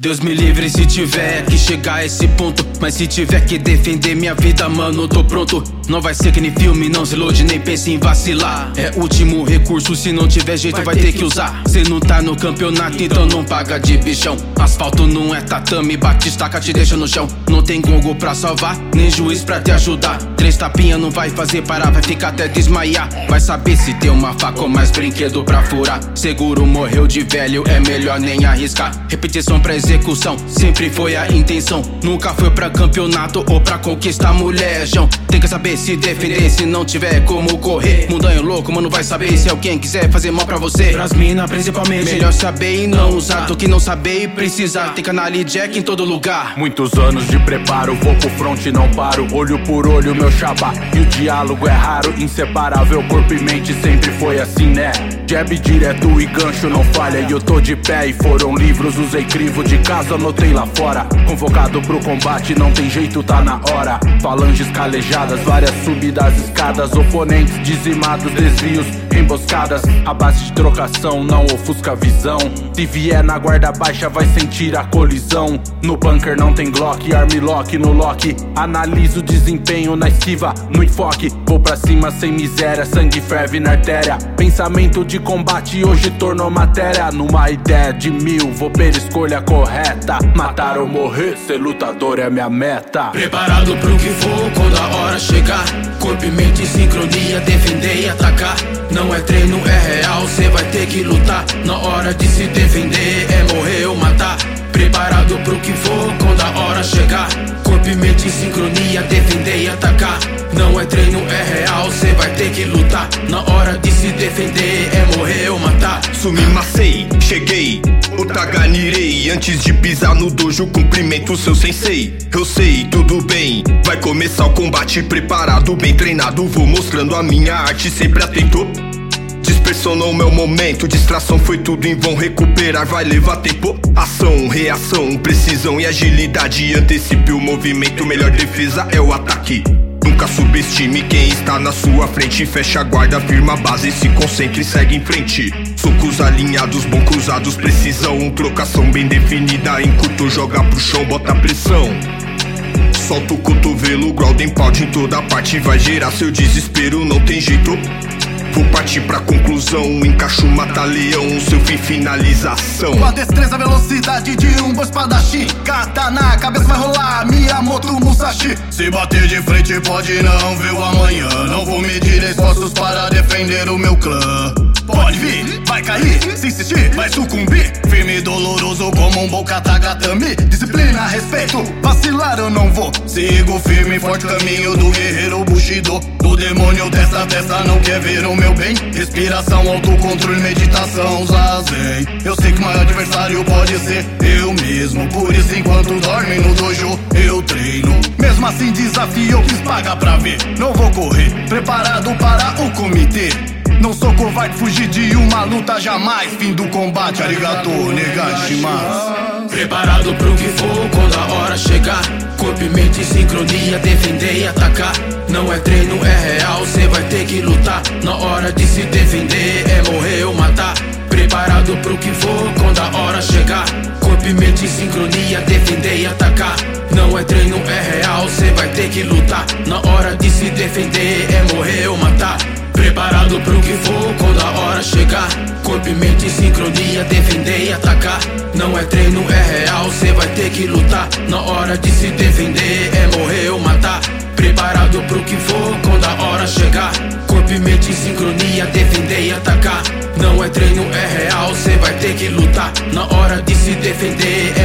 Deus me livre se tiver que chegar a esse ponto. Mas se tiver que defender minha vida, mano, tô pronto. Não vai ser que nem filme, não se ilude, nem pense em vacilar. É último recurso, se não tiver jeito, vai, vai ter que usar. Cê não tá no campeonato, então não paga de bichão. Asfalto não é tatame, bate estaca, te deixa no chão. Não tem gongo pra salvar, nem juiz pra te ajudar. Três tapinha não vai fazer parar, vai ficar até desmaiar. Vai saber se tem uma faca ou mais brinquedo pra furar. Seguro morreu de velho, é melhor nem arriscar. Repetição pra execução, sempre foi a intenção. Nunca foi pra campeonato ou pra conquistar mulher, João. Tem que saber se defender se não tiver como correr. Mundanho louco, mano, vai saber se alguém quiser fazer mal pra você. Pras mina, principalmente. Melhor saber e não usar do que não saber e precisar. Tem canal e jack em todo lugar. Muitos anos de preparo, vou pro front e não paro. Olho por olho, meu chapa. E o diálogo é raro, inseparável. Corpo e mente sempre foi assim, né? Jab direto e gancho não falha. E eu tô de pé e foram livros, usei crivo de casa, anotei lá fora. Convocado pro combate, não tem jeito, tá na hora. Falanges calejadas, várias subidas, escadas. Oponentes dizimados, desvios, emboscadas. A base de trocação não ofusca a visão. Se vier na guarda baixa, vai sentir a colisão. No bunker não tem Glock, armlock no lock. Analiso o desempenho na esquiva, no enfoque. Vou pra cima sem miséria, sangue ferve na artéria. Pensamento de combate hoje tornou matéria. Numa ideia de mil, vou pela escolha correta. Matar ou morrer, ser lutador é minha meta. Preparado pro que for quando a hora chegar. Corpo e mente sincronia, defender e atacar. Não é treino, é real, cê vai ter que lutar. Na hora de se defender, é morrer ou matar. Preparado pro que for quando a hora chegar. Corpo e mente sincronia, defender e atacar. Não é treino, Antes de pisar no dojo, cumprimento seu sensei. Eu sei, tudo bem, vai começar o combate. Preparado, bem treinado, vou mostrando a minha arte, sempre atento. Dispersão não é meu momento, distração foi tudo em vão. Recuperar vai levar tempo. Ação, reação, precisão e agilidade. Antecipe o movimento, melhor defesa é o ataque. Nunca subestime quem está na sua frente. Fecha a guarda, firma a base, se concentre e segue em frente. Socos alinhados, bom cruzados, precisão. Trocação bem definida, encurto, joga pro chão, bota pressão. Solta o cotovelo, Ground pau em toda parte Vai gerar seu desespero, não tem jeito Vou partir pra conclusão, encaixo mata-leão, seu fim finalização. Com a destreza, velocidade de um bom espadachim. Katana, cabeça vai rolar, Miyamoto Musashi. Se bater de frente, pode não ver o amanhã. Não vou medir esforços para defender o meu clã. Pode vir, vai cair, se insistir, vai sucumbir. Firme e doloroso como um katagatame. Disciplina, respeito, vacilar eu não vou. Sigo firme, forte caminho do guerreiro Bushido. Do demônio dessa testa não quer ver o meu bem. Respiração, autocontrole, meditação, zazen. Eu sei que o maior adversário pode ser eu mesmo. Por isso, enquanto dorme no assim, desafio, eu quis pagar pra ver. Não vou correr, preparado para o comitê. Não sou covarde, fugir de uma luta jamais. Fim do combate, arigato, negashimasu. Preparado pro que for quando a hora chegar. Corpo e mente em sincronia, defender e atacar. Não é treino, é E em sincronia, defender e atacar. Não é treino, é real, cê vai ter que lutar. Na hora de se defender, é morrer ou matar. Preparado pro que for quando a hora chegar. Corpo e mente sincronia, defender e atacar. Não é treino, é real, cê vai ter que lutar. Na hora de se defender, é morrer ou matar. De se defender,